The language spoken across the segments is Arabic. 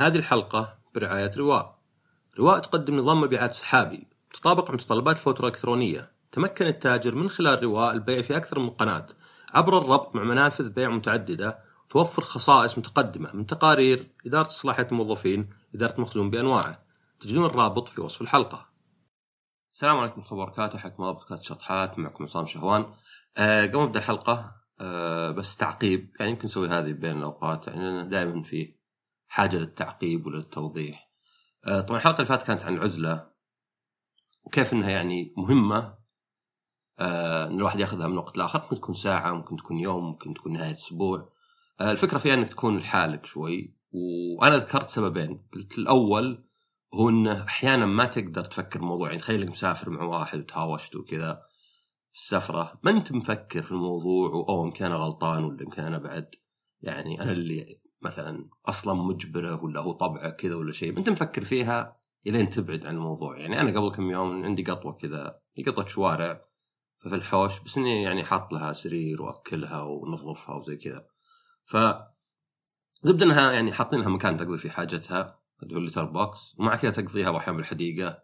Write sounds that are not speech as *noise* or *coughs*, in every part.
هذه الحلقة برعاية رواء. رواء تقدم نظام مبيعات سحابي تطابق متطلبات الفوترة الإلكترونية تمكن التاجر من خلال رواء البيع في أكثر من قناة. عبر الربط مع منافذ بيع متعددة توفر خصائص متقدمة من تقارير إدارة صلاحيات الموظفين إدارة مخزون بأنواعه. تجدون الرابط في وصف الحلقة. السلام عليكم ورحمة الله وبركاته. حياكم الله بودكاست شطحات. معكم عصام شهوان. أه قبل أبدأ الحلقة أه بس تعقيب يعني يمكن نسوي هذه بين الأوقات يعني دائما في حاجة للتعقيب وللتوضيح. أه طبعا الحلقة اللي فاتت كانت عن العزلة وكيف إنها يعني مهمة. أه إن الواحد ياخذها من وقت لآخر. ممكن تكون ساعة ممكن تكون يوم ممكن تكون نهاية أسبوع. أه الفكرة فيها إنك تكون لحالك شوي. وأنا ذكرت سببين. قلت الأول هو انه أحيانا ما تقدر تفكر الموضوع يعني تخيل إنك مسافر مع واحد وتهاوشت وكذا في السفرة. ما أنت مفكر في الموضوع وأوه يمكن أنا غلطان ولا يمكن أنا بعد. يعني أنا اللي مثلا أصلا مجبرة ولا هو طبعه كذا ولا شيء أنت مفكر فيها إلين تبعد عن الموضوع. يعني أنا قبل كم يوم عندي قطوة كذا قطه شوارع ففي الحوش بس إني يعني حاط لها سرير وأكلها ونظفها وزي كذا. ف زبد إنها يعني حاطين لها مكان تقضي فيه حاجتها اللي هو ال litter box ومع كذا تقضيها أحيانا بالحديقة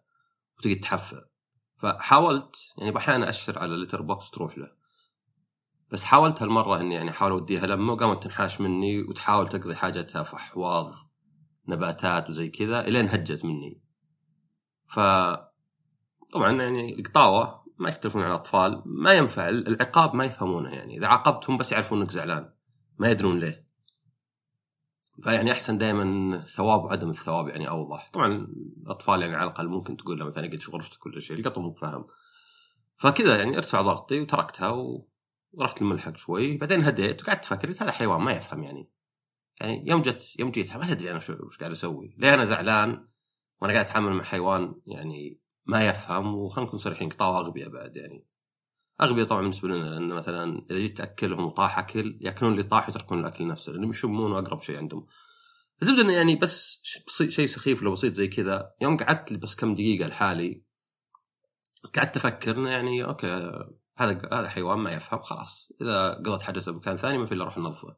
وتقعد تحفر. فحاولت يعني باحيانا أشر على ال litter box تروح له. بس حاولت هالمرة إني يعني أحاول أوديها لمه وقامت تنحاش مني وتحاول تقضي حاجتها في احواض نباتات وزي كذا إلين هجت مني. ف طبعا يعني القطاوه ما يختلفون عن الأطفال ما ينفع العقاب ما يفهمونه يعني. إذا عاقبتهم بس يعرفون إنك زعلان ما يدرون ليه. فيعني أحسن دائما ثواب وعدم الثواب يعني أوضح. طبعا الأطفال يعني على الأقل ممكن تقول له مثلا أقعد في غرفتك كل شيء القطو مو فاهم فكذا يعني ارتفع ضغطي وتركتها و... ورحت الملحق شوي بعدين هديت وقعدت أفكر هذا حيوان ما يفهم يعني. يعني يوم جت يوم جيتها ما تدري أنا وش قاعد أسوي. ليه أنا زعلان وأنا قاعد أتعامل مع حيوان يعني ما يفهم؟ وخلينا نكون صريحين قطاوه أغبياء بعد يعني. أغبياء طبعا بالنسبة لنا لأن مثلا إذا جيت تأكلهم وطاح أكل يأكلون اللي طاح ويتركون الأكل نفسه لأنهم يشمون أقرب شيء عندهم. الزبدة إنه يعني بس شيء سخيف لو بسيط زي كذا. يوم قعدت بس كم دقيقة لحالي قعدت أفكر إنه يعني أوكي هذا هذا حيوان ما يفهم خلاص. إذا قضت حاجته بمكان ثاني ما في إلا أروح انظفه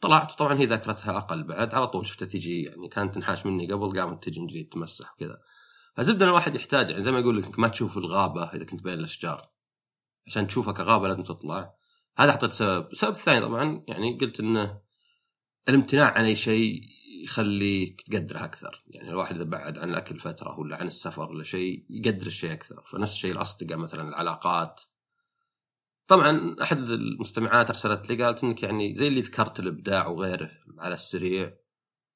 طلعت طبعا هي ذاكرتها أقل بعد على طول شفتها تجي يعني كانت تنحاش مني قبل قامت تجي من جديد تمسح وكذا. فزبده ان الواحد يحتاج يعني زي ما يقول لك ما تشوف الغابة إذا كنت بين الأشجار. عشان تشوفها كغابة لازم تطلع. هذا أعطيت سبب. السبب الثاني طبعا يعني قلت انه الامتناع عن أي شيء يخليك تقدره أكثر. يعني الواحد إذا بعد عن الأكل فترة ولا عن السفر ولا شيء يقدر الشيء أكثر. فنفس الشيء الأصدقاء مثلا العلاقات طبعا أحد المستمعات أرسلت لي قالت إنك يعني زي اللي ذكرت الإبداع وغيره على السريع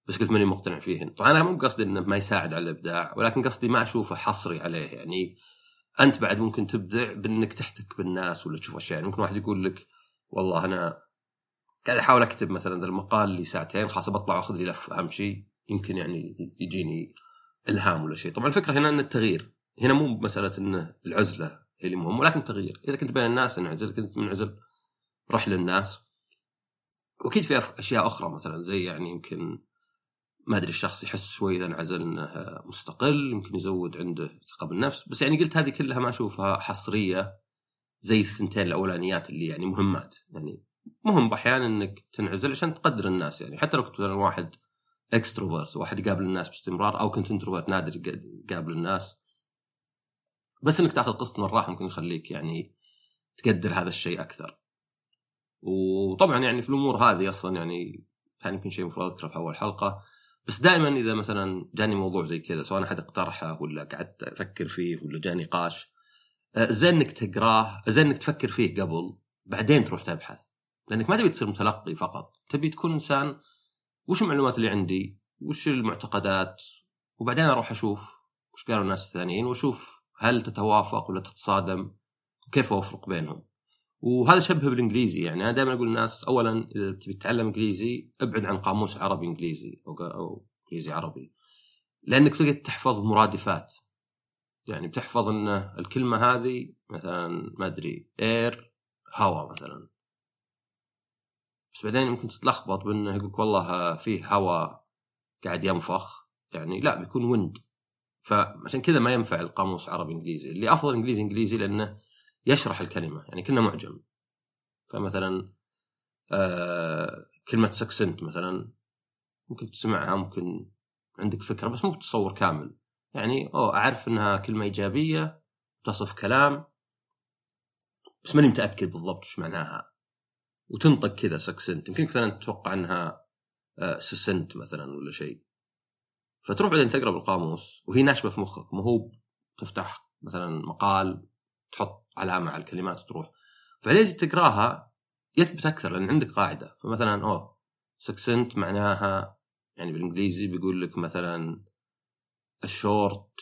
بس قلت ماني مقتنع فيهن. طبعا أنا مو بقصدي إنه ما يساعد على الإبداع ولكن قصدي ما أشوفه حصري عليه. يعني أنت بعد ممكن تبدع بإنك تحتك بالناس ولا تشوف أشياء. يعني ممكن واحد يقول لك والله أنا قاعد أحاول أكتب مثلا ذا المقال لي ساعتين خلاص بطلع وأخذ لي لفه أهم شيء يمكن يعني يجيني إلهام ولا شيء طبعا الفكرة هنا إن التغيير هنا مو مسألة إنه العزلة اللي مهم ولكن التغيير إذا كنت بين الناس انعزل. كنت منعزل رح للناس. وأكيد في أشياء أخرى مثلا زي يعني يمكن ما أدري الشخص يحس شوي إذا انعزل إنه مستقل يمكن يزود عنده ثقة بالنفس. بس يعني قلت هذه كلها ما أشوفها حصرية زي الثنتين الأولانيات اللي يعني مهمات. يعني مهم أحيانا إنك تنعزل عشان تقدر الناس يعني. حتى لو كنت مثلا واحد extrovert واحد يقابل الناس باستمرار أو كنت introvert نادر يقابل الناس. بس إنك تأخذ قسط من الراحة ممكن يخليك يعني تقدر هذا الشيء أكثر. وطبعا يعني في الأمور هذه أصلا يعني كان يمكن شيء المفروض أذكره في أول حلقة. بس دائما إذا مثلا جاني موضوع زي كذا سواء أحد اقترحه ولا قعدت أفكر فيه ولا جاني نقاش زين إنك تقراه زين إنك تفكر فيه قبل بعدين تروح تبحث. لأنك ما تبي تصير متلقي فقط. تبي تكون إنسان وش المعلومات اللي عندي؟ وش المعتقدات؟ وبعدين أروح أشوف وش قالوا الناس الثانيين وأشوف هل تتوافق ولا تتصادم؟ وكيف أوفق بينهم؟ وهذا شبه بالإنجليزي يعني أنا دائما أقول للناس اولا إذا تبي تتعلم إنجليزي أبعد عن قاموس عربي إنجليزي أو إنجليزي عربي لأنك تقعد تحفظ مرادفات. يعني بتحفظ إن الكلمة هذه مثلا ما أدري air هواء مثلا. بس بعدين ممكن تتلخبط بإنه يقولك والله فيه هواء قاعد ينفخ يعني لا بيكون wind فعشان كذا ما ينفع القاموس عربي إنجليزي. اللي أفضل إنجليزي إنجليزي لأنه يشرح الكلمة يعني كنا معجم. فمثلا آه كلمة succinct مثلا ممكن تسمعها ممكن عندك فكرة بس مو بتصور كامل. يعني أوه أعرف إنها كلمة إيجابية تصف كلام بس ماني متأكد بالضبط إيش معناها. وتنطق كذا succinct يمكن مثلا تتوقع إنها آه، succinct مثلا ولا شيء. فتروح بعدين تقرا بالقاموس وهي ناشبه في مخك مو هو تفتح مثلا مقال تحط علامة على الكلمات وتروح. فبعدين تقراها يثبت أكثر لأن عندك قاعدة. فمثلا أوه succinct معناها يعني بالإنجليزي بيقول لك مثلا ال short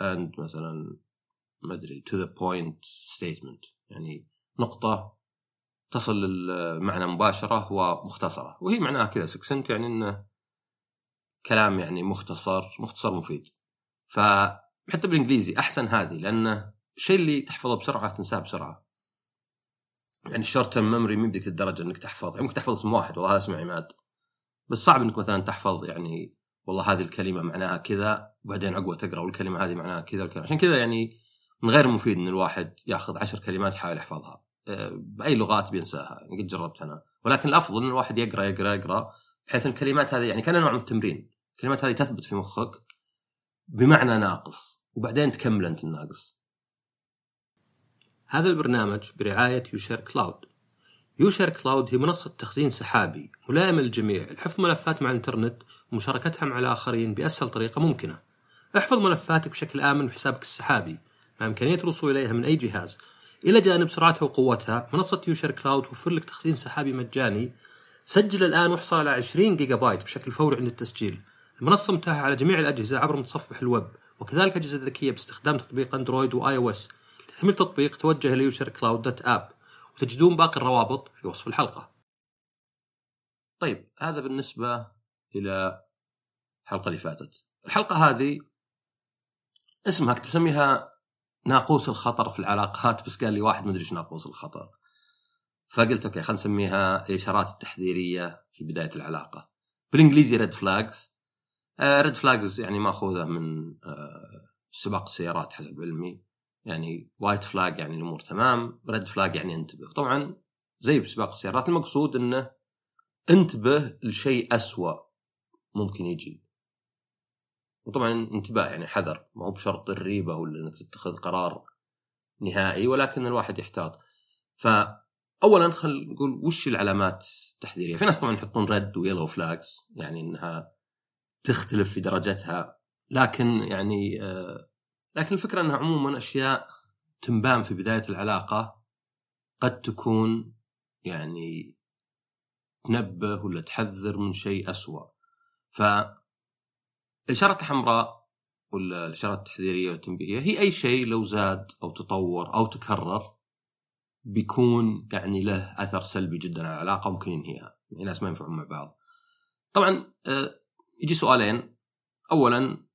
and مثلا ما أدري to the point statement يعني نقطة تصل للمعنى مباشرة ومختصرة. وهي معناها كذا succinct يعني إنه كلام يعني مختصر مختصر مفيد. فحتى بالإنجليزي أحسن هذه لأنه الشيء اللي تحفظه بسرعة تنساه بسرعة. يعني ال short term memory مو بذيك الدرجة إنك تحفظ يعني ممكن تحفظ اسم واحد والله هذا اسمه عماد. بس صعب إنك مثلا تحفظ يعني والله هذه الكلمة معناها كذا وبعدين عقبه تقرأ والكلمة هذه معناها كذا والكلمة. عشان كذا يعني من غير مفيد إن الواحد ياخذ عشر كلمات يحاول يحفظها. آه، بأي لغات بينساها. يعني قد جربت أنا. ولكن الأفضل إن الواحد يقرأ يقرأ يقرأ بحيث الكلمات هذه يعني كان نوع من التمرين. الكلمات هذه تثبت في مخك بمعنى ناقص وبعدين تكمل أنت الناقص. هذا البرنامج برعاية يوشير كلاود. يوشير كلاود هي منصة تخزين سحابي ملائمة للجميع. لحفظ ملفات مع الإنترنت ومشاركتها مع الآخرين بأسهل طريقة ممكنة. احفظ ملفاتك بشكل آمن بحسابك السحابي مع إمكانية الوصول إليها من أي جهاز. إلى جانب سرعتها وقوتها منصة يوشير كلاود توفر لك تخزين سحابي مجاني. سجل الآن واحصل على 20 جيجا بايت بشكل فوري عند التسجيل. المنصة متاحة على جميع الأجهزة عبر متصفح الويب وكذلك أجهزة ذكية باستخدام تطبيق أندرويد وآي أو إس لتحميل تطبيق توجه ليوشر كلاود dot app وتجدون باقي الروابط في وصف الحلقة. طيب هذا بالنسبة إلى الحلقة اللي فاتت. الحلقة هذه اسمها كنت مسميها ناقوس الخطر في العلاقات بس قال لي واحد ما أدري إيش ناقوس الخطر. فقلت okay خلينا نسميها الاشارات التحذيريه في بداية العلاقة. بالإنجليزي red flags red flags يعني ماخوذه من آه، سباق السيارات حسب علمي. يعني white flag يعني الأمور تمام red flag يعني انتبه. طبعا زي بسباق السيارات المقصود إنه انتبه لشيء أسوأ ممكن يجي. وطبعا انتباه يعني حذر ما هو بشرط الريبة ولا إنك تتخذ قرار نهائي ولكن الواحد يحتاط. فاولا خل نقول وش العلامات التحذيريه في ناس طبعا يحطون red و yellow flags يعني إنها تختلف في درجتها. لكن يعني آه لكن الفكرة أنها عموما أشياء تنبان في بداية العلاقة. قد تكون يعني تنبه ولا تحذر من شيء أسوأ. ف الإشارات الحمراء ولا الإشارات التحذيرية والتنبيهية هي أي شيء لو زاد أو تطور أو تكرر بيكون يعني له أثر سلبي جدا على العلاقة وممكن ينهيها. يعني ناس ما ينفعون مع بعض. طبعا آه، يجي سؤالين. أولا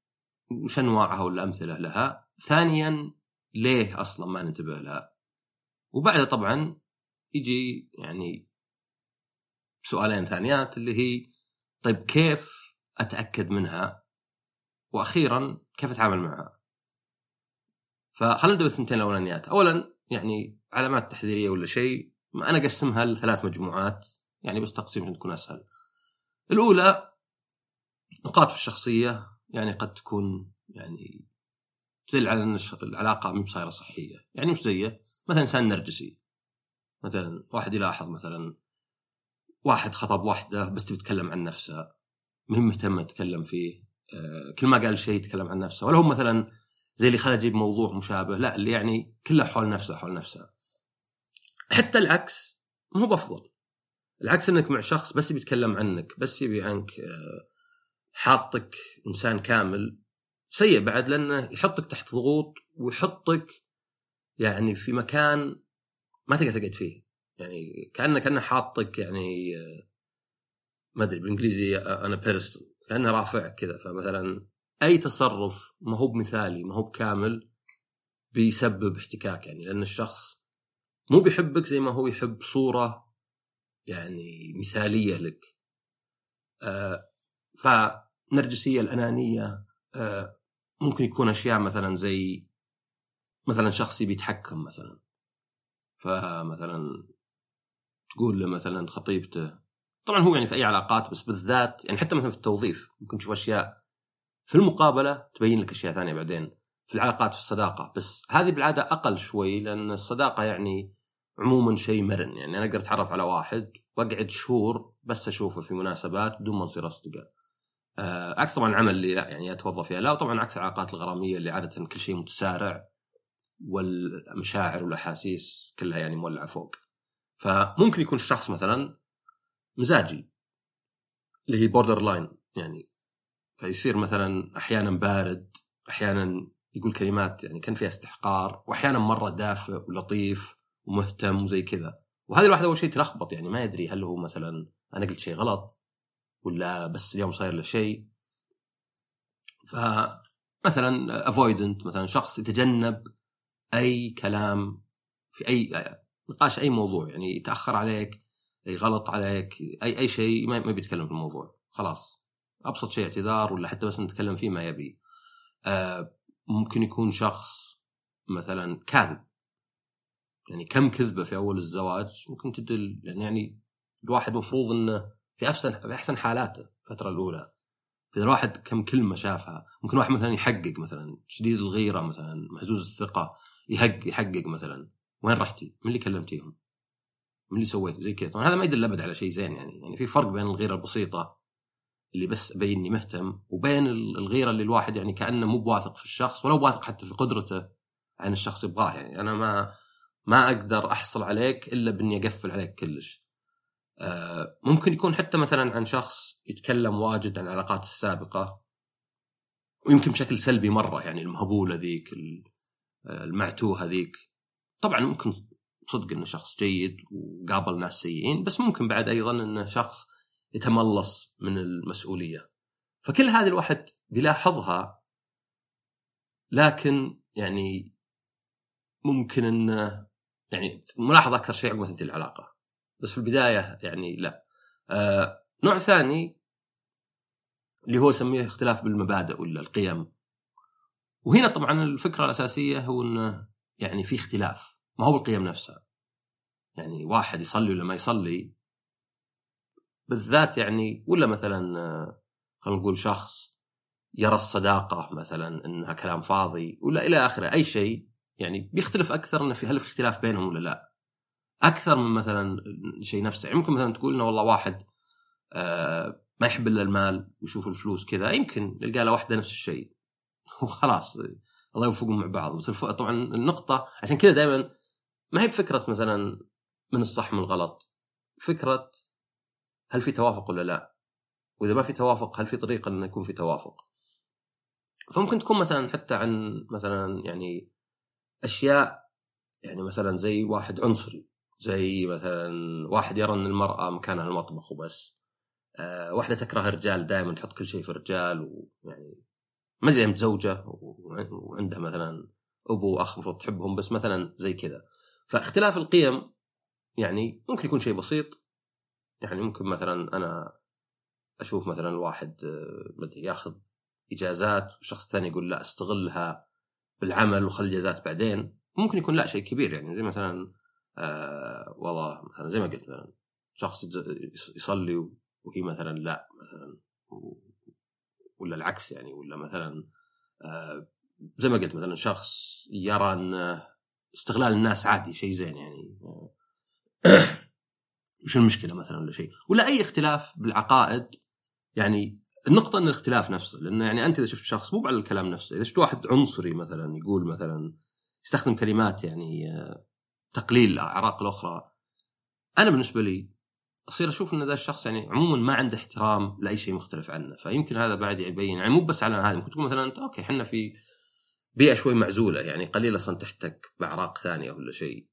وش أنواعها ولا أمثلة لها؟ ثانيا ليه أصلا ما ننتبه لها؟ وبعدها طبعا يجي يعني سؤالين ثانيات اللي هي طيب كيف أتأكد منها؟ وأخيرا كيف أتعامل معها؟ فخلينا نبدأ بالثنتين الأولانيات. اولا يعني علامات تحذيرية ولا شيء أنا أقسمها لثلاث مجموعات يعني بس تقسيم تكون أسهل. الأولى نقاط في الشخصية يعني قد تكون يعني تدل على إن العلاقة مو بصايرة صحية. يعني مش زيه مثلا إنسان نرجسي. مثلا واحد يلاحظ مثلا واحد خطب واحدة بس تبي تتكلم عن نفسها مهم مهتم تتكلم فيه. آه، كل ما قال شيء يتكلم عن نفسه. ولا هو مثلا زي اللي خلى يجيب موضوع مشابه. لا اللي يعني كله حول نفسه حول نفسه. حتى العكس مو بأفضل. العكس إنك مع شخص بس بيتكلم عنك بس يبي عنك آه، حاطك إنسان كامل سيء بعد لأنه يحطك تحت ضغوط ويحطك يعني في مكان ما تقدر تقعد فيه. يعني كانه كأنه حاطك يعني آه، ما أدري بالإنجليزي أنا بيرست كأنه رافعك كذا. فمثلا أي تصرف ما هو بمثالي ما هو بكامل بيسبب احتكاك يعني. لأن الشخص مو بيحبك زي ما هو يحب صورة يعني مثالية لك. آه فنرجسيه الأنانية آه ممكن يكون أشياء مثلا زي مثلا شخص بيتحكم مثلا. فمثلا تقول له مثلا خطيبته طبعا هو يعني في أي علاقات بس بالذات يعني حتى مثلا في التوظيف ممكن تشوف أشياء في المقابلة تبين لك أشياء ثانية بعدين في العلاقات في الصداقة. بس هذه بالعادة أقل شوي لأن الصداقة يعني عموما شيء مرن. يعني أنا أقدر أتعرف على واحد وأقعد شهور بس أشوفه في مناسبات بدون ما نصير أصدقاء. آه، عكس طبعا العمل اللي يعني أتوظف فيها. لا وطبعا عكس العلاقات الغرامية اللي عادة كل شيء متسارع والمشاعر والأحاسيس كلها يعني مولعة فوق. فممكن يكون الشخص مثلا مزاجي اللي هي borderline يعني. فيصير مثلا أحيانا بارد أحيانا يقول كلمات يعني كان فيها استحقار واحيانا مرة دافئ ولطيف ومهتم وزي كذا. وهذه الواحد أول شيء تلخبط يعني ما يدري هل هو مثلا أنا قلت شيء غلط ولا بس اليوم صاير له شيء. فمثلا avoidant مثلا شخص يتجنب أي كلام في أي نقاش أي موضوع يعني يتأخر عليك اي غلط عليك أي أي شيء ما بيتكلم في الموضوع. خلاص. أبسط شيء اعتذار ولا حتى بس نتكلم فيه ما يبي. آه ممكن يكون شخص مثلا كاذب. يعني كم كذبة في أول الزواج ممكن تدل يعني, يعني الواحد مفروض إنه في احسن في أحسن حالاته الفترة الأولى إذا الواحد كم كلمة شافها ممكن واحد مثلا يحقق مثلا شديد الغيرة مثلا مهزوز الثقة يحقق يحقق مثلا وين رحتي؟ من اللي كلمتيهم؟ من اللي سويت زي كذا طبعا هذا ما يدل ابد على شيء زين يعني يعني في فرق بين الغيرة البسيطة اللي بس ابين إني مهتم وبين الغيرة اللي الواحد يعني كأنه مو بواثق في الشخص ولا واثق حتى في قدرته عن الشخص يبغاه يعني أنا ما ما أقدر أحصل عليك إلا بإني أقفل عليك كلش. آه، ممكن يكون حتى مثلا عن شخص يتكلم واجد عن علاقاته السابقة ويمكن بشكل سلبي مرة يعني المهبوله ذيك آه، المعتوهه ذيك طبعا ممكن صدق إنه شخص جيد وقابل ناس سيئين بس ممكن بعد أيضا انه شخص يتملص من المسؤولية. فكل هذه الواحد بيلاحظها لكن يعني ممكن إنه يعني ملاحظة أكثر شيء عقب ما تنتهي العلاقة. بس في البداية يعني لا. آه نوع ثاني اللي هو يسميه اختلاف بالمبادئ ولا القيم. وهنا طبعا الفكرة الأساسية هو انه يعني في اختلاف. ما هو بالقيم نفسها. يعني واحد يصلي ولا ما يصلي؟ بالذات يعني ولا مثلا آه، خلينا نقول شخص يرى الصداقة مثلا إنها كلام فاضي ولا إلى آخره. أي شيء يعني بيختلف أكثر إنه في هل في اختلاف بينهم ولا لا. أكثر من مثلا شيء نفسه يعني ممكن مثلا تقول إنه والله واحد آه ما يحب إلا المال ويشوف الفلوس كذا. يمكن يلقى له واحدة نفس الشيء. *laughs* وخلاص الله يوفقهم مع بعض. بس طبعا النقطة عشان كذا دائما ما هي بفكرة مثلا من الصح من الغلط. فكرة هل في توافق ولا لا؟ وإذا ما في توافق هل في طريقه انه يكون في توافق؟ فممكن تكون مثلا حتى عن مثلا يعني أشياء يعني مثلا زي واحد عنصري. زي مثلا واحد يرى إن المرأة مكانها المطبخ وبس. أه واحدة تكره الرجال دائما تحط كل شيء في الرجال ويعني ما أدري متزوجة وعندها مثلا أبو وأخ المفروض تحبهم بس مثلا زي كذا. فاختلاف القيم يعني ممكن يكون شيء بسيط. يعني ممكن مثلا أنا أشوف مثلا الواحد آه، مدري ياخذ إجازات والشخص الثاني يقول لا أستغلها بالعمل وخلي الاجازات بعدين. ممكن يكون لا شيء كبير يعني. زي مثلا آه والله مثلا زي ما قلت مثلا شخص يصلي وهي مثلا لا مثلا ولا العكس يعني ولا مثلا آه زي ما قلت مثلا شخص يرى أن استغلال الناس عادي شيء زين يعني *coughs* وش المشكلة مثلا ولا شيء؟ ولا أي اختلاف بالعقائد يعني النقطة أن الاختلاف نفسه لأنه يعني أنت إذا شفت شخص مو على الكلام نفسه، إذا شفت واحد عنصري مثلا يقول مثلا يستخدم كلمات يعني آه، تقليل الاعراق الأخرى. أنا بالنسبة لي أصير أشوف إن ذا الشخص يعني عموما ما عنده احترام لأي شيء مختلف عنه، فيمكن هذا بعد يبين يعني مو بس على هذا ممكن تقول مثلا أنت okay إحنا في بيئة شوي معزولة يعني قليل أصلا تحتك بأعراق ثانية ولا شيء.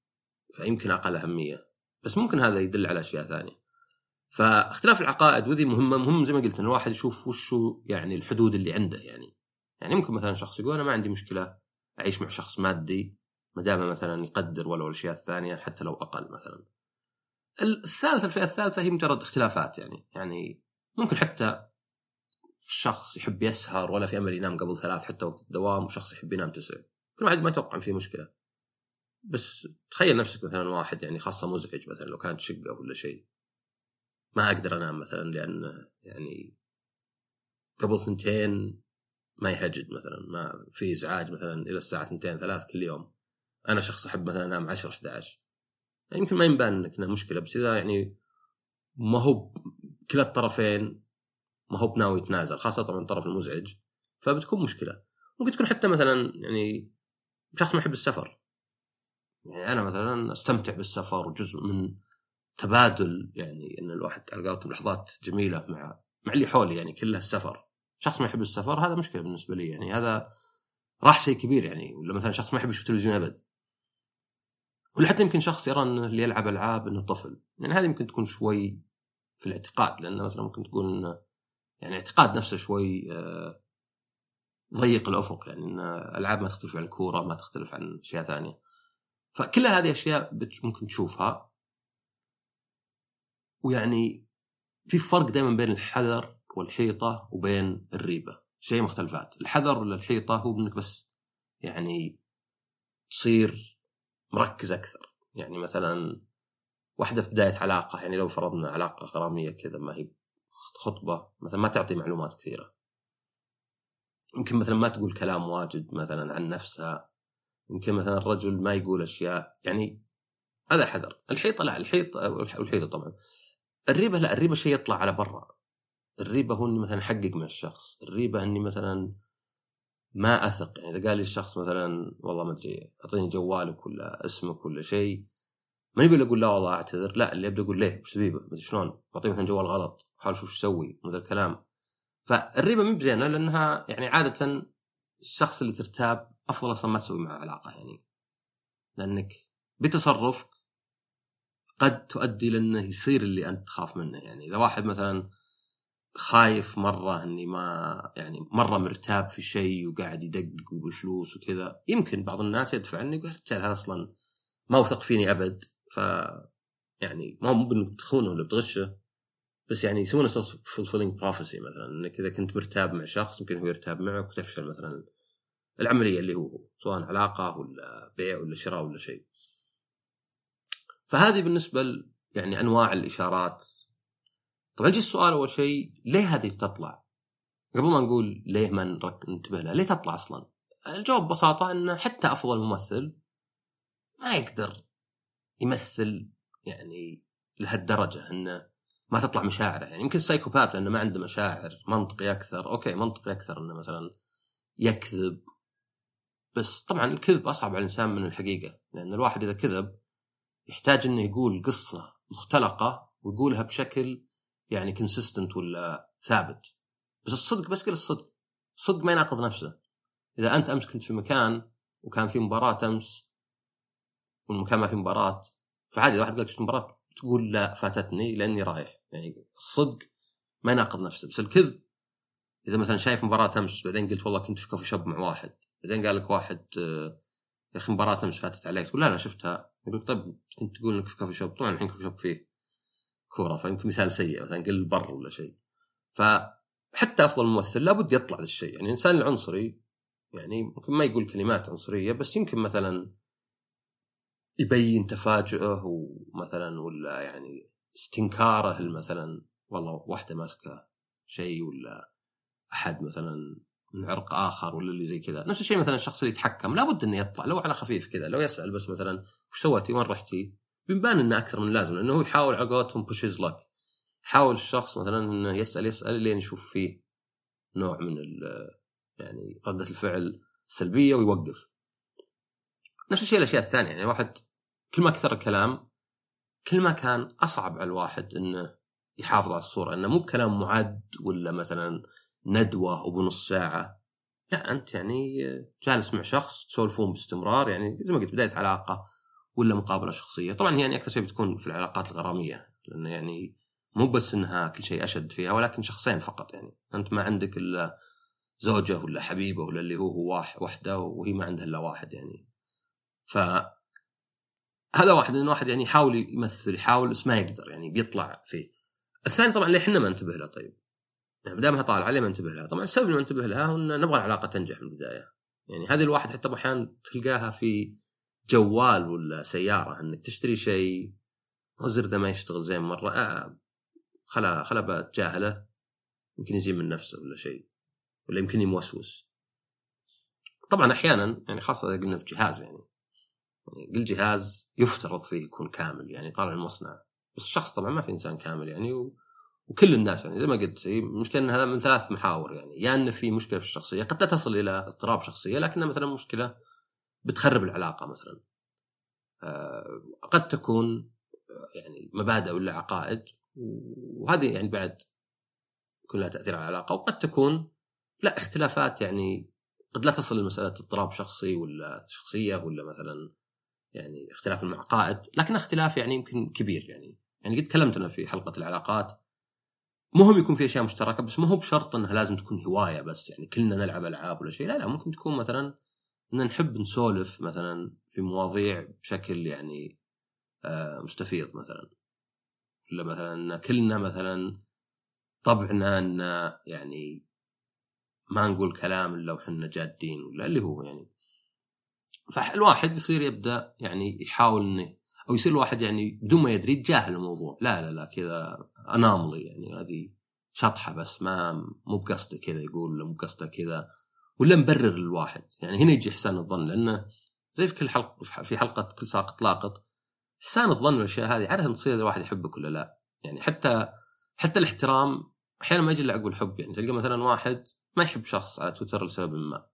فيمكن أقل أهمية. بس ممكن هذا يدل على أشياء ثانية. فاختلاف العقائد وذي مهمة مهم زي ما قلت إن الواحد يشوف وش يعني الحدود اللي عنده يعني. يعني ممكن مثلا شخص يقول أنا ما عندي مشكلة أعيش مع شخص مادي ما دام مثلا يقدر ولو الأشياء الثانية حتى لو أقل مثلا. الثالثة الفئة الثالثة هي مجرد اختلافات يعني يعني ممكن حتى شخص يحب يسهر ولا في أمل ينام قبل ثلاث حتى وقت الدوام وشخص يحب ينام تسع. كل واحد ما يتوقع فيه مشكلة. بس تخيل نفسك مثلا واحد يعني خاصة مزعج مثلا لو كانت شقة ولا شيء ما أقدر أنام مثلا لأن يعني قبل ثنتين ما يهجد مثلا ما في إزعاج مثلا إلى الساعة 2 3 كل يوم أنا شخص أحب مثلا أنام 10 11 يمكن ما ينبان إنك مشكلة بس إذا يعني ما هو كلا الطرفين ما هو بناوي يتنازل خاصة طبعا الطرف المزعج فبتكون مشكلة. ممكن تكون حتى مثلا يعني شخص ما يحب السفر. يعني أنا مثلا أستمتع بالسفر وجزء من تبادل يعني إن الواحد قولتهم لحظات جميلة مع مع اللي حولي يعني كلها السفر. شخص ما يحب السفر هذا مشكلة بالنسبة لي يعني هذا راح شيء كبير يعني ولا مثلا شخص ما يحب يشوف تلفزيون أبد. ولا حتى يمكن شخص يرى إنه اللي يلعب ألعاب إنه طفل. يعني هذه يمكن تكون شوي في الاعتقاد لأنه مثلا ممكن تكون يعني اعتقاد نفسه شوي آه، ضيق الأفق. يعني إن ألعاب ما تختلف عن الكوره ما تختلف عن أشياء ثانية. فكل هذه أشياء ممكن تشوفها. ويعني في فرق دائما بين الحذر والحيطة وبين الريبة. شيء مختلفات. الحذر ولا الحيطه هو إنك بس يعني تصير مركز أكثر. يعني مثلا واحدة في بداية علاقه يعني لو فرضنا علاقه غرامية كذا ما هي خطبة مثلا ما تعطي معلومات كثيرة. يمكن مثلا ما تقول كلام واجد مثلا عن نفسها. يمكن مثلا الرجل ما يقول أشياء. يعني هذا حذر. الحيطة لا الحيطة والحيطه طبعا. الريبة لا الريبة شيء يطلع على برا. الريبة هو إني مثلا أحقق مع الشخص. الريبة إني مثلا ما أثق. يعني إذا قال لي الشخص مثلا والله ما أدري أعطيني جوالك ولا اسمك ولا شيء ماني بقول أقول لا والله أعتذر. لا اللي ابدا أقول ليه؟ وش سبيبه ما أدري شلون. بعطيه مثلا جوال غلط. حاول شوف يسوي. من ذا الكلام. فالريبه مو بزينة لأنها يعني عادة الشخص اللي ترتاب أفضل أصلا ما تسوي معه علاقة يعني. لأنك بتصرفك قد تؤدي لأنه يصير اللي أنت تخاف منه يعني. إذا واحد مثلا خايف مرة إني ما يعني مرة مرتاب في شيء وقاعد يدقق وبفلوس وكذا يمكن بعض الناس يدفع إني يقول هذا أصلا ما وثق فيني أبد ف يعني ما هو مو تخونه ولا بتغشه بس يعني a self-fulfilling prophecy مثلا إنك إذا كنت مرتاب مع شخص يمكن هو يرتاب معك وتفشل مثلا العملية اللي هو سواء علاقة ولا بيع ولا شراء ولا شيء. فهذه بالنسبة يعني أنواع الإشارات. طبعا يجي السؤال أول شيء ليه هذه تطلع؟ قبل ما نقول ليه ما ننتبه لها، ليه تطلع أصلا؟ الجواب ببساطة إنه حتى أفضل ممثل ما يقدر يمثل يعني لهالدرجة إنه ما تطلع مشاعره يعني يمكن ال psychopath لأنه ما عنده مشاعر منطقي أكثر okay منطقي أكثر إنه مثلا يكذب بس طبعا الكذب أصعب على الإنسان من الحقيقة لأن الواحد إذا كذب يحتاج إنه يقول قصة مختلقة ويقولها بشكل يعني consistent ولا ثابت. بس الصدق بس قل الصدق. الصدق ما يناقض نفسه. إذا أنت أمس كنت في مكان وكان في مباراة أمس والمكان ما في مباراة فعادي إذا واحد قال لك شفت مباراة تقول لا فاتتني لأني رايح. يعني الصدق ما يناقض نفسه. بس الكذب إذا مثلا شايف مباراة أمس بعدين قلت والله كنت في كوفي شوب مع واحد بعدين قال لك واحد يا أخي مباراة أمس فاتت عليك. تقول لا لا شفتها. يقول طيب كنت تقول إنك في كوفي شوب. طبعا الحين كوفي شوب فيه. كورة فيمكن مثال سيء مثلا قل بر ولا شيء. فحتى أفضل ممثل لابد يطلع ذا الشيء. يعني الانسان العنصري يعني ممكن ما يقول كلمات عنصرية بس يمكن مثلا يبين تفاجؤه ومثلا ولا يعني استنكاره مثلا والله واحدة ماسكة شيء ولا أحد مثلا من عرق آخر ولا اللي زي كذا. نفس الشيء مثلا الشخص اللي يتحكم لابد إنه يطلع. لو على خفيف كذا لو يسأل بس مثلا وش سويتي وين رحتي بيبان إنه أكثر من لازم لأنه هو يحاول على قولتهم بوش لك يحاول الشخص مثلا إنه يسأل يسأل لين يشوف فيه نوع من يعني ردة الفعل السلبيه ويوقف. نفس الشيء الأشياء الثانية يعني واحد كل ما كثر الكلام كل ما كان أصعب على الواحد إنه يحافظ على الصورة إنه مو بكلام معد ولا مثلا ندوة وبنص ساعة. لا أنت يعني جالس مع شخص تسولفون باستمرار يعني زي ما قلت بداية علاقه ولا مقابلة شخصية. طبعا هي يعني أكثر شيء بتكون في العلاقات الغرامية لأنه يعني مو بس إنها كل شيء أشد فيها ولكن شخصين فقط يعني. أنت ما عندك إلا زوجة ولا حبيبة ولا اللي هو هو واحدة وهي ما عندها إلا واحد يعني. ف هذا واحد انه واحد يعني يحاول يمثل يحاول بس ما يقدر يعني بيطلع فيه الثاني طبعا ليه إحنا ما ننتبه له طيب؟ يعني ما دامها طالعه ليه ما ننتبه لها طبعا السبب اللي ما ننتبه لها هو إن نبغى العلاقة تنجح من البدايه يعني هذه الواحد حتى أحيانا تلقاها في جوال ولا سيارة إنك تشتري شيء الزر ذا ما يشتغل زين مرة آه خلا خلا بتجاهله يمكن يزين من نفسه ولا شيء ولا يمكن يموسوس. طبعا أحيانا يعني خاصة إذا قلنا في جهاز يعني يعني كل جهاز يفترض فيه يكون كامل يعني طالع المصنع. بس الشخص طبعا ما في إنسان كامل يعني و... وكل الناس يعني زي ما قلت المشكلة إن هذا من ثلاث محاور يعني يا إنه في مشكلة في الشخصية قد لا تصل إلى اضطراب شخصية لكنها مثلا مشكلة بتخرب العلاقة مثلا. آه قد تكون يعني مبادئ ولا عقائد وهذه يعني بعد يكون لها تأثير على العلاقة. وقد تكون لا اختلافات يعني قد لا تصل لمسألة اضطراب شخصي ولا شخصية ولا مثلا يعني اختلاف المعقائد لكن اختلاف يعني يمكن كبير يعني. يعني قد تكلمت أنا في حلقة العلاقات. مهم يكون في أشياء مشتركة بس ما هو بشرط إنها لازم تكون هواية بس يعني كلنا نلعب ألعاب ولا شيء. لا لا ممكن تكون مثلا إن نحب نسولف مثلا في مواضيع بشكل يعني آه مستفيض مثلا. ولا مثلا كلنا مثلا طبعنا إن يعني ما نقول كلام إلا وحنا جادين ولا اللي هو يعني. فالواحد يصير يبدأ يعني يحاول إنه أو يصير الواحد يعني بدون ما يدري يتجاهل الموضوع. لا لا لا كذا أناملي يعني هذه شطحة بس ما مو بقصده كذا يقول مو بقصده كذا. ولا مبرر للواحد يعني هنا يجي إحسان الظن لأنه زي في كل حلقة في حلقة كل ساقط لاقط إحسان الظن والأشياء هذه عاده تصير إذا الواحد يحبك ولا لا. يعني حتى حتى الاحترام أحيانا ما يجي إلا عقب الحب يعني تلقى مثلا واحد ما يحب شخص على تويتر لسبب ما.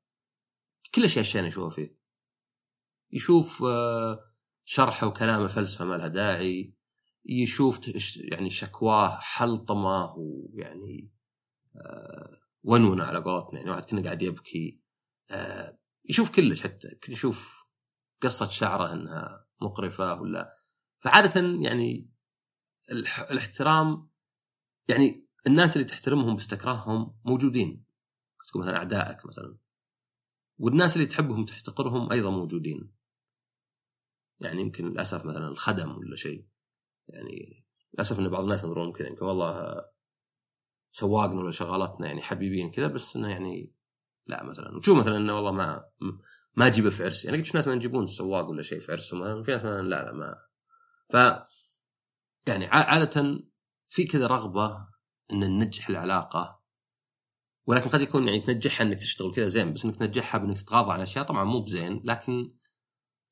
كل اشياء الشين يشوفها فيه. يشوف آه، شرحه وكلامه فلسفة ما لها داعي. يشوف يعني شكواه حلطمة ويعني ونونة على قولتنا يعني واحد كنا قاعد يبكي آه، يشوف كلش حتى يشوف قصة شعره إنها مقرفة ولا. فعادة يعني الاحترام يعني الناس اللي تحترمهم بس تكرههم موجودين. تكون مثلا أعدائك مثلا. والناس اللي تحبهم وتحتقرهم أيضا موجودين. يعني يمكن للأسف مثلا الخدم ولا شيء. يعني للأسف إن بعض الناس ينظرون كذا يمكن والله سواقنا ولا شغالتنا يعني حبيبين كذا بس إنه يعني لا مثلا. وشوف مثلا إنه والله ما ما أجيبه في عرسي يعني قلت ناس ما يجيبون سواق ولا شيء في عرسهم في ناس مثلا لا لا ما. ف يعني عادة في كذا رغبة إن ننجح العلاقة ولكن قد يكون يعني تنجحها إنك تشتغل كذا زين بس إنك تنجحها بإنك تتغاضى عن أشياء طبعا مو بزين لكن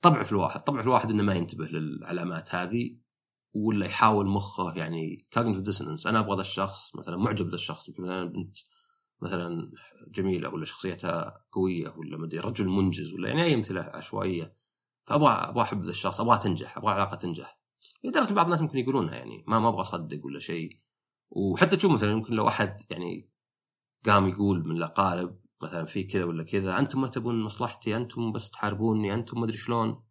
طبع في الواحد طبع في الواحد إنه ما ينتبه للعلامات هذه. ولا يحاول مخه يعني cognitive dissonance أنا أبغى ذا الشخص مثلا معجب ذا الشخص. مثلا بنت مثلا جميلة ولا شخصيتها قوية ولا مدري رجل منجز ولا يعني أي امثله عشوائية. فأبغى أبغى أحب ذا الشخص أبغى تنجح أبغى العلاقه تنجح. لدرجه بعض الناس ممكن يقولونها يعني ما ما أبغى أصدق ولا شيء. وحتى تشوف مثلا يمكن لو أحد يعني قام يقول من الاقارب مثلا في كذا ولا كذا أنتم ما تبون مصلحتي أنتم بس تحاربوني أنتم ما أدري شلون.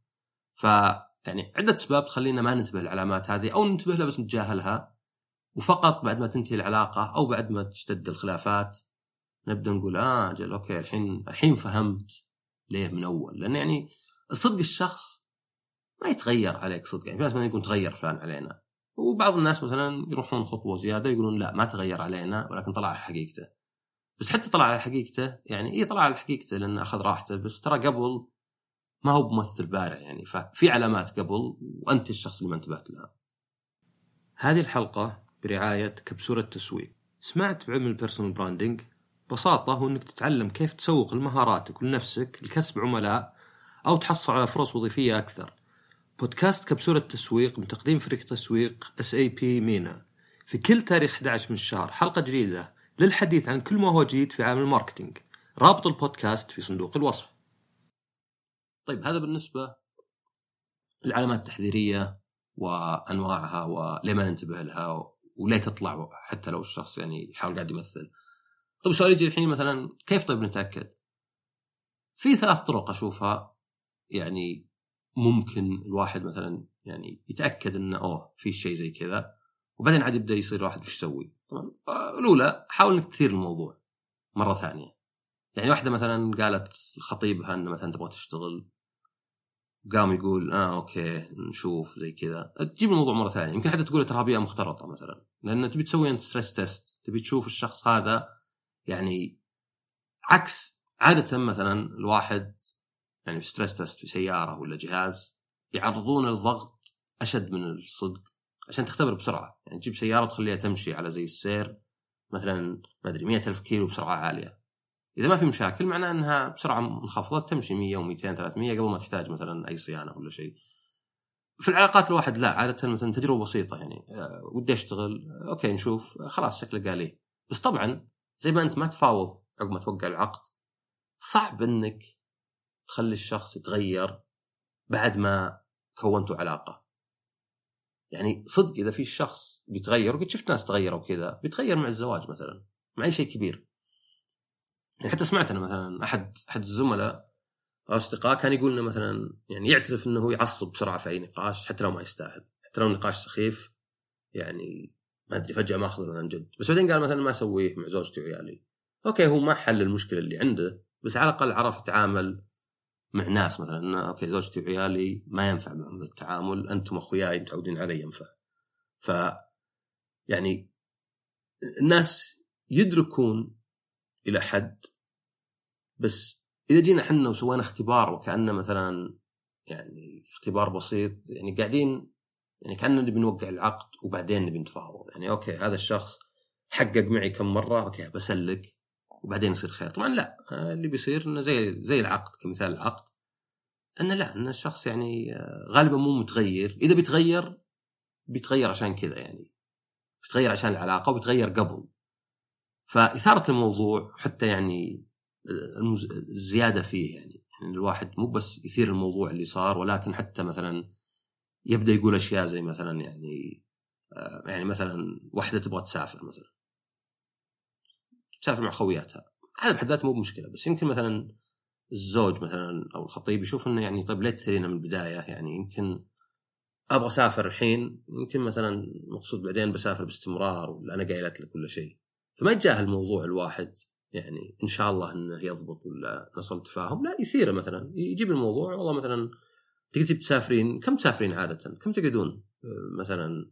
ف يعني عدة أسباب تخلينا ما ننتبه للعلامات هذه أو ننتبه لها بس نتجاهلها وفقط بعد ما تنتهي العلاقة أو بعد ما تشتد الخلافات نبدأ نقول آه أجل okay الحين الحين فهمت ليه من أول. لأن يعني الصدق الشخص ما يتغير عليك صدق يعني في ناس مثلا يقول تغير فلان علينا وبعض الناس مثلا يروحون خطوة زيادة يقولون لا ما تغير علينا ولكن طلع حقيقته. بس حتى طلع على حقيقته يعني اي طلع على حقيقته؟ لأنه أخذ راحته بس ترى قبل ما هو بممثل بارع يعني ففي علامات قبل وأنت الشخص اللي ما انتبهت لها. هذه الحلقة برعاية كبسولة تسويق. سمعت بعلم ال personal branding ببساطه هو إنك تتعلم كيف تسوق لمهاراتك ولنفسك لكسب عملاء أو تحصل على فرص وظيفية أكثر. بودكاست كبسولة تسويق من تقديم فريق تسويق اس اي بي مينا. في كل تاريخ 11 من الشهر حلقة جديدة للحديث عن كل ما هو جديد في عالم ال marketing رابط البودكاست في صندوق الوصف طيب هذا بالنسبة للعلامات التحذيرية وأنواعها وليه ما ننتبه لها وليه تطلع حتى لو الشخص يعني يحاول قاعد يمثل. طيب السؤال يجي الحين مثلا كيف طيب نتأكد؟ في ثلاث طرق أشوفها يعني ممكن الواحد مثلا يعني يتأكد أنه أوه في شيء زي كذا وبعدين عاد يبدأ يصير واحد وش يسوي؟ طبعا الأولى حاول إنك تثير الموضوع مرة ثانية. يعني واحدة مثلا قالت لخطيبها ان مثلا تبغى تشتغل. قام يقول آه okay نشوف زي كذا. تجيب الموضوع مرة ثانية. يمكن حتى تقول ترى بيئة مختلطة مثلا. لأن تبي تسوي أنت stress test تبي تشوف الشخص هذا يعني عكس عادة مثلا الواحد يعني في stress test في سيارة ولا جهاز يعرضون الضغط أشد من الصدق عشان تختبر بسرعة. يعني تجيب سيارة وتخليها تمشي على زي السير مثلا ما أدري 100000 كيلو بسرعة عالية. إذا ما في مشاكل معناه إنها بسرعة منخفضة تمشي 100 و200 300 قبل ما تحتاج مثلا أي صيانة ولا شيء. في العلاقات الواحد لا عادة مثلا تجربة بسيطة يعني آه، ودي أشتغل okay نشوف خلاص شكله قال لي. بس طبعا زي ما أنت ما تفاوض عقب ما توقع العقد صعب إنك تخلي الشخص يتغير بعد ما كونتوا علاقة. يعني صدق إذا في شخص بيتغير وقد شفت ناس تغيروا كذا بيتغير مع الزواج مثلا مع أي شيء كبير. يعني حتى سمعت أنا مثلا احد أحد الزملاء أو أصدقاء كان يقول لنا مثلا يعني يعترف إنه يعصب بسرعة في أي نقاش حتى لو ما يستاهل. حتى لو النقاش سخيف يعني ما أدري فجأة ما أخذه مثلا جد. بس بعدين قال مثلا ما أسويه مع زوجتي وعيالي. okay هو ما حل المشكلة اللي عنده بس على الأقل عرف يتعامل مع ناس مثلا okay زوجتي وعيالي ما ينفع معهم التعامل أنتم أخوياي متعودين علي ينفع. ف يعني الناس يدركون إلى حد بس إذا جينا إحنا وسوينا اختبار وكأنه مثلا يعني اختبار بسيط يعني قاعدين يعني كاننا نوقع العقد وبعدين نبي نتفاوض. يعني okay هذا الشخص حقق معي كم مرة okay بسلك وبعدين يصير خير. طبعا لا اللي بيصير إنه زي زي العقد كمثال العقد إنه لا ان الشخص يعني آه، غالبا مو متغير. إذا بيتغير بيتغير عشان كذا يعني. بيتغير عشان العلاقة وبيتغير قبل. فإثارة الموضوع حتى يعني الزيادة فيه يعني. يعني الواحد مو بس يثير الموضوع اللي صار ولكن حتى مثلا يبدأ يقول أشياء زي مثلا يعني آه، يعني مثلا واحدة تبغى تسافر مثلا. تسافر مع خوياتها. هذا بحد ذاته مو بمشكلة بس يمكن مثلا الزوج مثلا أو الخطيب يشوف إنه يعني طيب ليه تثرينا من البداية يعني يمكن أبغى أسافر الحين يمكن مثلا مقصود بعدين بسافر باستمرار ولا أنا قايلت لك ولا شيء. فما يتجاهل الموضوع الواحد يعني إن شاء الله إنه يضبط ولا نصل تفاهم. لا يثيره مثلا. يجيب الموضوع والله مثلا تقدر تسافرين. كم تسافرين عادة؟ كم تقعدون؟ مثلا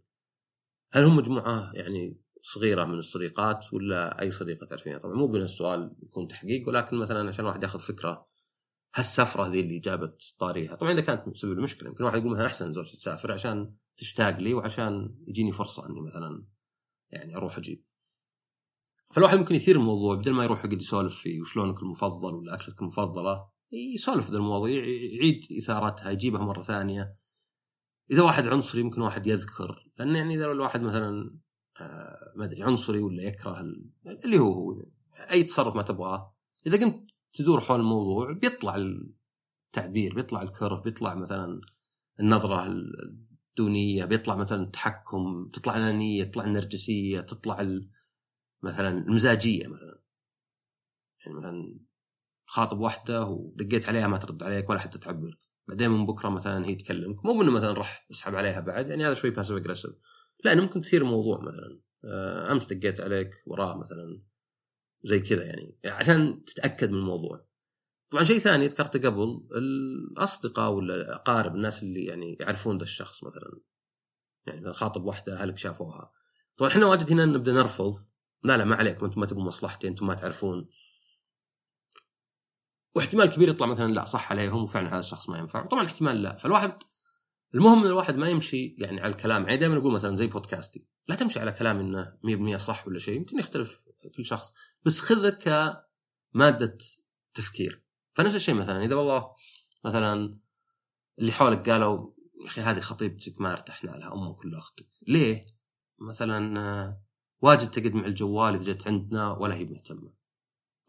هل هم مجموعة يعني صغيرة من الصديقات ولا أي صديقة تعرفينها؟ طبعا مو بين السؤال يكون تحقيق ولكن مثلا عشان الواحد ياخذ فكرة هالسفره ذي اللي جابت طاريها؟ طبعا إذا كانت مسبب المشكلة يمكن واحد يقول مثلا أحسن زوجتي تسافر عشان تشتاق لي وعشان يجيني فرصة إني مثلا يعني أروح أجيب. فالواحد ممكن يثير الموضوع بدل ما يروح يقعد يسولف في وشلونك المفضل ولا أكلتك المفضلة يسولف ذا المواضيع يعيد إثارتها يجيبها مرة ثانية. إذا واحد عنصري ممكن واحد يذكر لأن يعني إذا الواحد مثلا آه، ما أدري عنصري ولا يكره اللي هو هو أي تصرف ما تبغاه. إذا قمت تدور حول الموضوع بيطلع التعبير بيطلع الكره بيطلع مثلا النظرة الدونية بيطلع مثلا التحكم تطلع الانانيه تطلع النرجسية تطلع مثلا المزاجية مثلا. يعني مثلا خاطب واحدة ودقيت عليها ما ترد عليك ولا حتى تعبر بعدين من بكرة مثلا هي تكلمك. مو إنه مثلا راح اسحب عليها بعد يعني هذا شوي باسف اجريسيف لا إنه ممكن تثير الموضوع مثلا. آه، أمس دقيت عليك وراه مثلا زي كذا يعني عشان تتأكد من الموضوع. طبعا شيء ثاني ذكرته قبل الأصدقاء ولا الاقارب الناس اللي يعني يعرفون ذا الشخص مثلا. يعني مثلا خاطب واحدة اهلك شافوها. طبعا إحنا واجد هنا نبدأ نرفض لا لا ما عليكم أنتم ما تبون مصلحتي أنتم ما تعرفون. واحتمال كبير يطلع مثلا لا صح عليهم وفعلا هذا الشخص ما ينفع. طبعا احتمال لا. فالواحد المهم إن الواحد ما يمشي يعني على الكلام. يعني دائما أقول مثلا زي بودكاستي لا تمشي على كلام إنه 100% صح ولا شيء. يمكن يختلف كل شخص. بس خذه كمادة تفكير. فنفس الشيء مثلا إذا والله مثلا اللي حولك قالوا يا أخي هذه خطيبتك ما أرتحنا لها أمك ولا أختك. ليه؟ مثلا واجد تقعد مع الجوال إذا جت عندنا ولا هي مهتمة.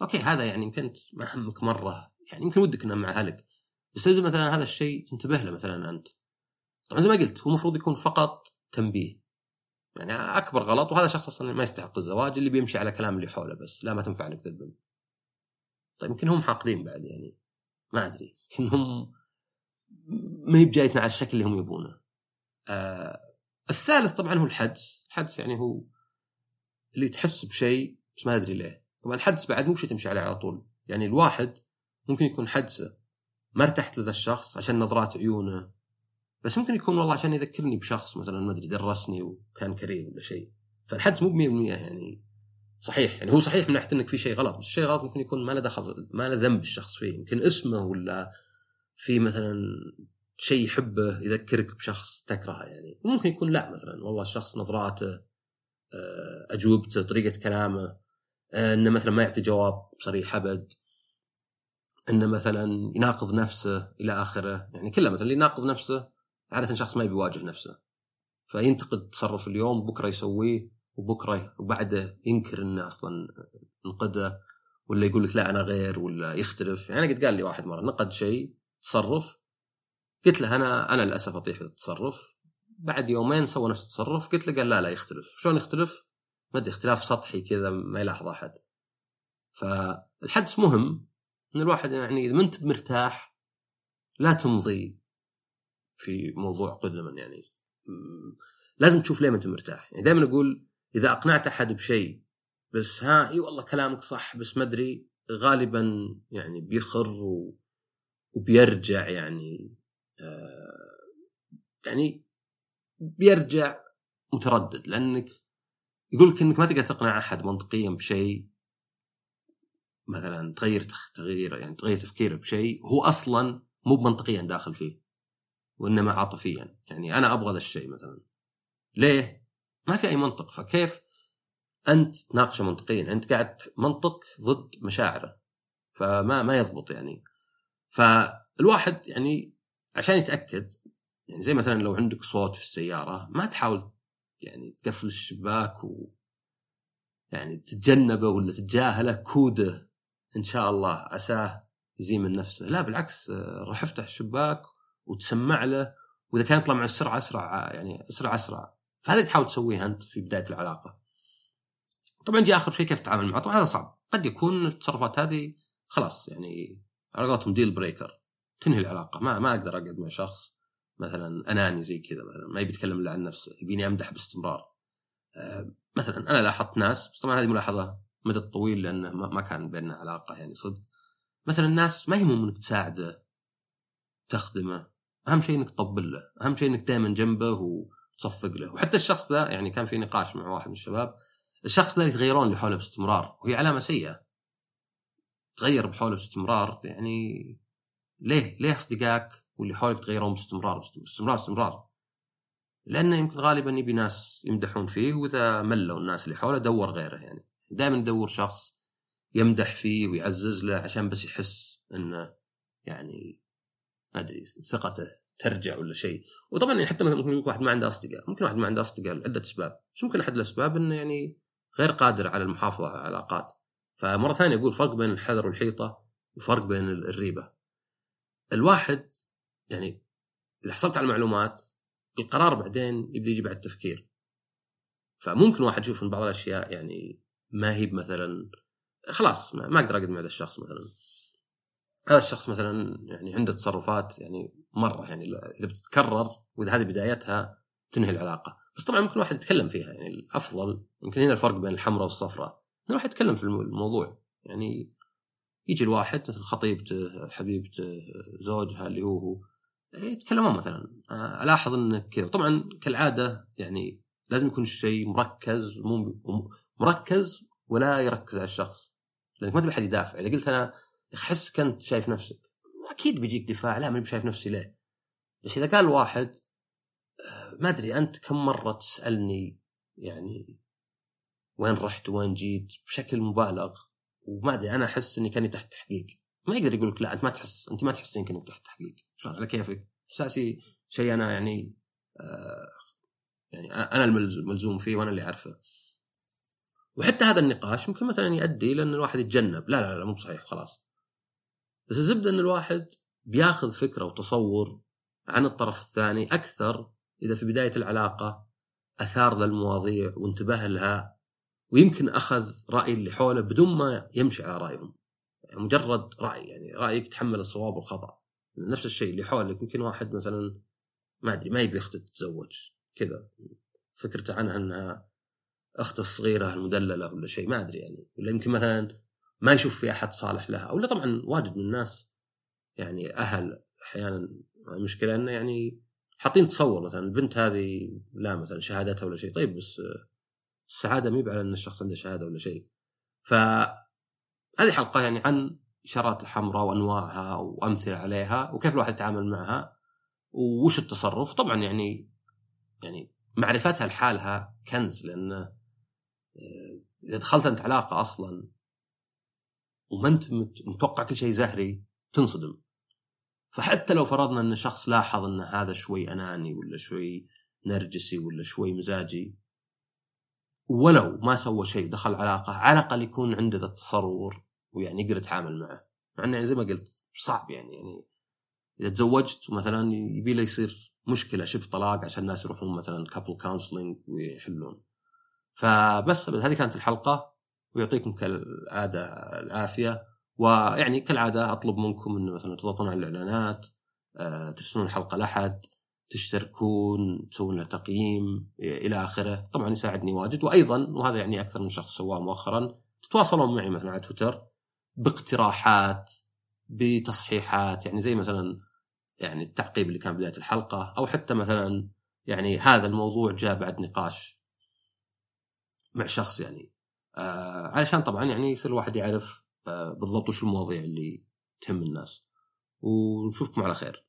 أوكي هذا يعني يمكن ما همك مرة. يعني يمكن ودك انها مع أهلك. بس تبدا مثلا هذا الشيء تنتبه له مثلا أنت. طبعا زي ما قلت هو المفروض يكون فقط تنبيه. يعني أكبر غلط وهذا شخص أصلا ما يستحق الزواج اللي بيمشي على كلام اللي حوله بس لا ما تنفع لك ذا البنت طيب يمكن هم حاقدين بعد يعني. ما أدري. يمكن هم ما هي بجايتنا على الشكل اللي هم يبونه. آه الثالث طبعا هو الحدس. الحدس يعني هو اللي تحس بشيء بس ما أدري ليه. طبعا الحدس بعد مو شيء تمشي عليه على طول. يعني الواحد ممكن يكون حدسه ما ارتحت لذا الشخص عشان نظرات عيونه بس ممكن يكون والله عشان يذكرني بشخص مثلا ما أدري درسني وكان كريم ولا شيء. فالحدس مو ب 100% يعني صحيح. يعني هو صحيح من ناحية إنك في شيء غلط بس الشيء غلط ممكن يكون ما له دخل ما له ذنب الشخص فيه. يمكن اسمه ولا في مثلا شيء يحبه يذكرك بشخص تكرهه يعني. ممكن يكون لا مثلا والله الشخص نظراته اجوبته طريقة كلامه آه، إنه مثلا ما يعطي جواب صريح أبد إنه مثلا يناقض نفسه إلى آخره. يعني كله مثلا اللي يناقض نفسه عادة شخص ما يبي يواجه نفسه. فينتقد تصرف اليوم بكرة يسويه وبكرة وبعده ينكر إنه أصلا نقده ولا يقول لك لا أنا غير ولا يختلف. يعني أنا قد قال لي واحد مرة نقد شيء تصرف. قلت له أنا أنا للأسف أطيح في التصرف. بعد يومين سوى نفس التصرف قلت له قال لا لا يختلف شلون يختلف؟ ما أدري اختلاف سطحي كذا ما يلاحظ أحد فالحدس مهم إن الواحد يعني إذا ما أنت مرتاح لا تمضي في موضوع قدما يعني لازم تشوف ليه ما أنت مرتاح يعني دائما أقول إذا أقنعت أحد بشيء بس ها إي والله كلامك صح بس ما أدري غالبا يعني بيخر. وبيرجع يعني آه يعني بيرجع. متردد لأنك يقول لك إنك ما تقدر تقنع أحد منطقيا بشيء مثلا تغير تغيير يعني تغير تفكيره بشيء هو أصلا مو منطقيا داخل فيه وإنما عاطفيا. يعني أنا أبغى ذا الشيء مثلا. ليه؟ ما في أي منطق فكيف أنت تناقشه منطقيا؟ أنت قاعد منطق ضد مشاعره فما ما يضبط يعني. فالواحد يعني عشان يتأكد يعني زي مثلا لو عندك صوت في السيارة ما تحاول يعني تقفل الشباك و يعني تتجنبه ولا تتجاهله كوده إن شاء الله عساه يزين من نفسه. لا بالعكس روح افتح الشباك وتسمع له وإذا كان يطلع مع السرعة أسرع يعني أسرع أسرع. فهذا تحاول تسويه أنت في بداية العلاقة. طبعا جاء آخر شيء كيف تتعامل معه؟ طبعا هذا صعب. قد يكون التصرفات هذه خلاص يعني على قولتهم deal breaker تنهي العلاقة. ما ما أقدر أقعد مع شخص مثلا أناني زي كذا مثلا ما يبي يتكلم إلا عن نفسه يبيني أمدح باستمرار. أه مثلا أنا لاحظت ناس بس طبعا هذه ملاحظة مدى طويل لأنه ما كان بيننا علاقة يعني صدق. مثلا الناس ما يهمهم إنك تساعده تخدمه. أهم شيء إنك تطبل له. أهم شيء إنك دائما جنبه وتصفق له. وحتى الشخص ذا يعني كان في نقاش مع واحد من الشباب. الشخص ذا يتغيرون اللي حوله باستمرار وهي علامة سيئة. تغير بحوله باستمرار يعني ليه ليه أصدقائك واللي حولك تغيرون باستمرار باستمرار باستمرار لأنه يمكن غالبا يبي ناس يمدحون فيه وإذا ملوا الناس اللي حوله دور غيره يعني. دائما يدور شخص يمدح فيه ويعزز له عشان بس يحس إنه يعني ما أدري ثقته ترجع ولا شيء. وطبعا حتى ممكن يكون واحد ما عنده أصدقاء ممكن واحد ما عنده أصدقاء لعدة أسباب. بس ممكن أحد الأسباب إنه يعني غير قادر على المحافظة على العلاقات. فمرة ثانية أقول فرق بين الحذر والحيطة وفرق بين الريبة. الواحد يعني إذا حصلت على المعلومات القرار بعدين يبدأ يجي بعد التفكير. فممكن واحد يشوف إن بعض الأشياء يعني ما هي مثلا خلاص ما أقدر اقعد مع هذا الشخص مثلا. هذا الشخص مثلا يعني عنده تصرفات يعني مرة يعني إذا بتتكرر وإذا هذه بدايتها تنهي العلاقة. بس طبعا ممكن واحد يتكلم فيها يعني الأفضل يمكن هنا الفرق بين الحمراء والصفراء. ان الواحد يتكلم في الموضوع. يعني يجي الواحد مثل خطيبته حبيبته زوجها اللي هو. يتكلمون مثلا. آه، ألاحظ انه كذا. طبعا كالعادة يعني لازم يكون الشيء مركز مو مركز ولا يركز على الشخص. لأنك ما تبي أحد يدافع. إذا قلت أنا احسك انت شايف نفسك أكيد بيجيك دفاع. لا ماني شايف نفسي ليه؟ بس إذا قال واحد آه، ما أدري أنت كم مرة تسألني يعني وين رحت وين جيت بشكل مبالغ؟ وما أدري أنا أحس إني كأني تحت تحقيق. ما يقدر يقول لك لا أنت ما تحس أنت ما تحس إنك تحت تحقيق. شلون على كيفك؟ احساسي شيء أنا يعني آه يعني أنا الملزوم فيه وأنا اللي أعرفه. وحتى هذا النقاش ممكن مثلا يؤدي إلى إن الواحد يتجنب. لا لا لا مو بصحيح خلاص. بس الزبدة إن الواحد بياخذ فكرة وتصور عن الطرف الثاني أكثر إذا في بداية العلاقة أثار ذا المواضيع وانتبه لها ويمكن أخذ رأي اللي حوله بدون ما يمشي على رأيهم. يعني مجرد رأي يعني رأيك تحمل الصواب والخطأ. نفس الشيء اللي حولك يمكن واحد مثلا ما أدري ما يبي اخته تتزوج كذا. فكرته عنها انها اخته الصغيرة المدللة ولا شيء ما أدري يعني. ولا يمكن مثلا ما يشوف في أحد صالح لها. ولا طبعا واجد من الناس يعني أهل أحيانا. المشكلة أنه يعني حاطين تصور مثلا البنت هذه لا مثلا شهادتها ولا شيء. طيب بس السعادة مي على أن الشخص عنده شهادة ولا شيء. ف هذه حلقة يعني عن الاشارات الحمراء وأنواعها وأمثلة عليها وكيف الواحد يتعامل معها وش التصرف. طبعا يعني يعني معرفتها لحالها كنز لأن آه، إذا دخلت أنت علاقة أصلا وما أنت متوقع كل شيء زهري تنصدم. فحتى لو فرضنا إن شخص لاحظ إن هذا شوي أناني ولا شوي نرجسي ولا شوي مزاجي ولو ما سوى شيء دخل علاقة على الأقل يكون عنده ذا التصور ويعني يقدر يتعامل معه. مع إنه يعني زي ما قلت صعب يعني يعني إذا تزوجت مثلا يبي له يصير مشكلة شبه طلاق عشان الناس يروحون مثلا couple counseling ويحلون. فبس هذه كانت الحلقة. ويعطيكم كالعادة العافية. ويعني كالعادة أطلب منكم إنه مثلا تضغطون على الإعلانات آه، ترسلون الحلقة لأحد تشتركون تسوون له تقييم إلى آخره. طبعا يساعدني واجد. وأيضا وهذا يعني أكثر من شخص سواه مؤخرا تتواصلون معي مثلا على تويتر. باقتراحات بتصحيحات يعني زي مثلا يعني التعقيب اللي كان بداية الحلقة أو حتى مثلا يعني هذا الموضوع جاء بعد نقاش مع شخص يعني. آه علشان طبعا يعني يصير الواحد يعرف آه بالضبط وش المواضيع اللي تهم الناس. ونشوفكم على خير.